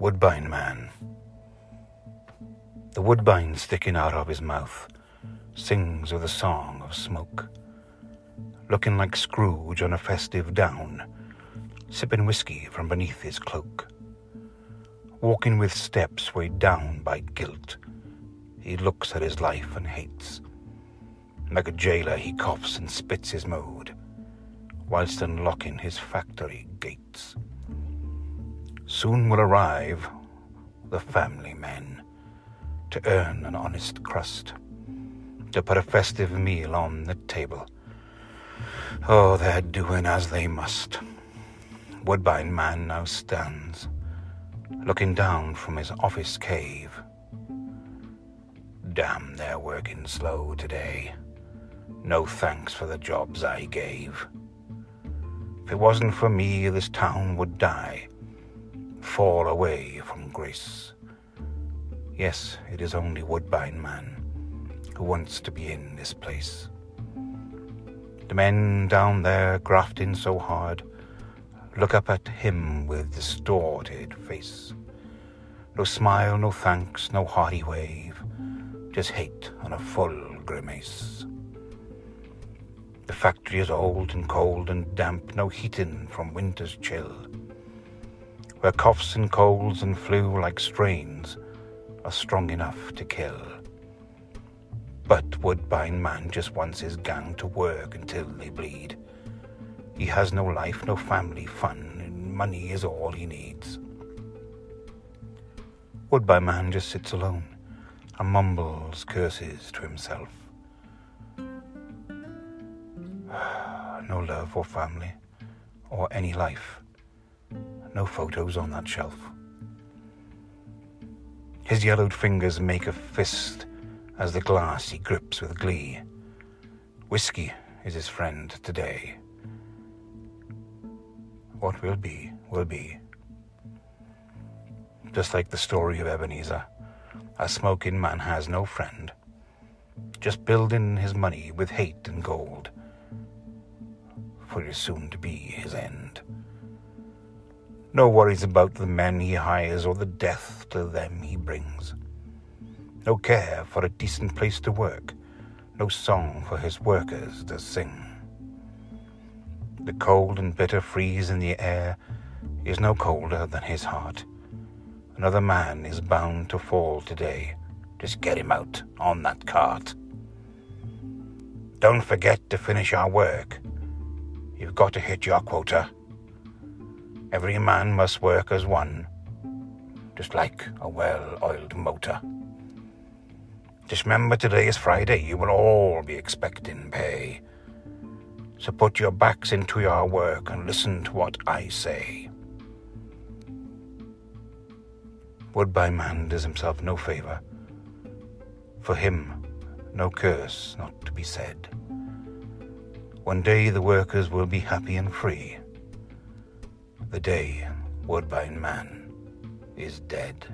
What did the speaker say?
Woodbine Man. The woodbine sticking out of his mouth sings with a song of smoke, looking like Scrooge on a festive down, sipping whiskey from beneath his cloak. Walking with steps weighed down by guilt, he looks at his life and hates. Like a jailer, he coughs and spits his mode, whilst unlocking his factory gates. Soon will arrive the family men to earn an honest crust, to put a festive meal on the table. Oh, they're doing as they must. Woodbine Man now stands, looking down from his office cave. Damn, they're working slow today. No thanks for the jobs I gave. If it wasn't for me, this town would die fall away from grace. Yes, it is only Woodbine Man who wants to be in this place. The men down there grafting so hard look up at him with distorted face. No smile, no thanks, no hearty wave, just hate on a full grimace. The factory is old and cold and damp, no heating from winter's chill where coughs and colds and flu like strains are strong enough to kill. But Woodbine Man just wants his gang to work until they bleed. He has no life, no family, fun, and money is all he needs. Woodbine Man just sits alone and mumbles curses to himself. No love or family or any life no photos on that shelf. His yellowed fingers make a fist as the glass he grips with glee. Whiskey is his friend today. What will be, will be. Just like the story of Ebenezer, a smoking man has no friend, just building his money with hate and gold, for it is soon to be his end. No worries about the men he hires or the death to them he brings. No care for a decent place to work, no song for his workers to sing. The cold and bitter freeze in the air is no colder than his heart. Another man is bound to fall today. Just get him out on that cart. Don't forget to finish our work. You've got to hit your quota. Every man must work as one, just like a well oiled motor. Just remember today is Friday, you will all be expecting pay. So put your backs into your work and listen to what I say. Woodbine Man does himself no favour. For him, no curse not to be said. One day the workers will be happy and free the day Woodbine Man is dead.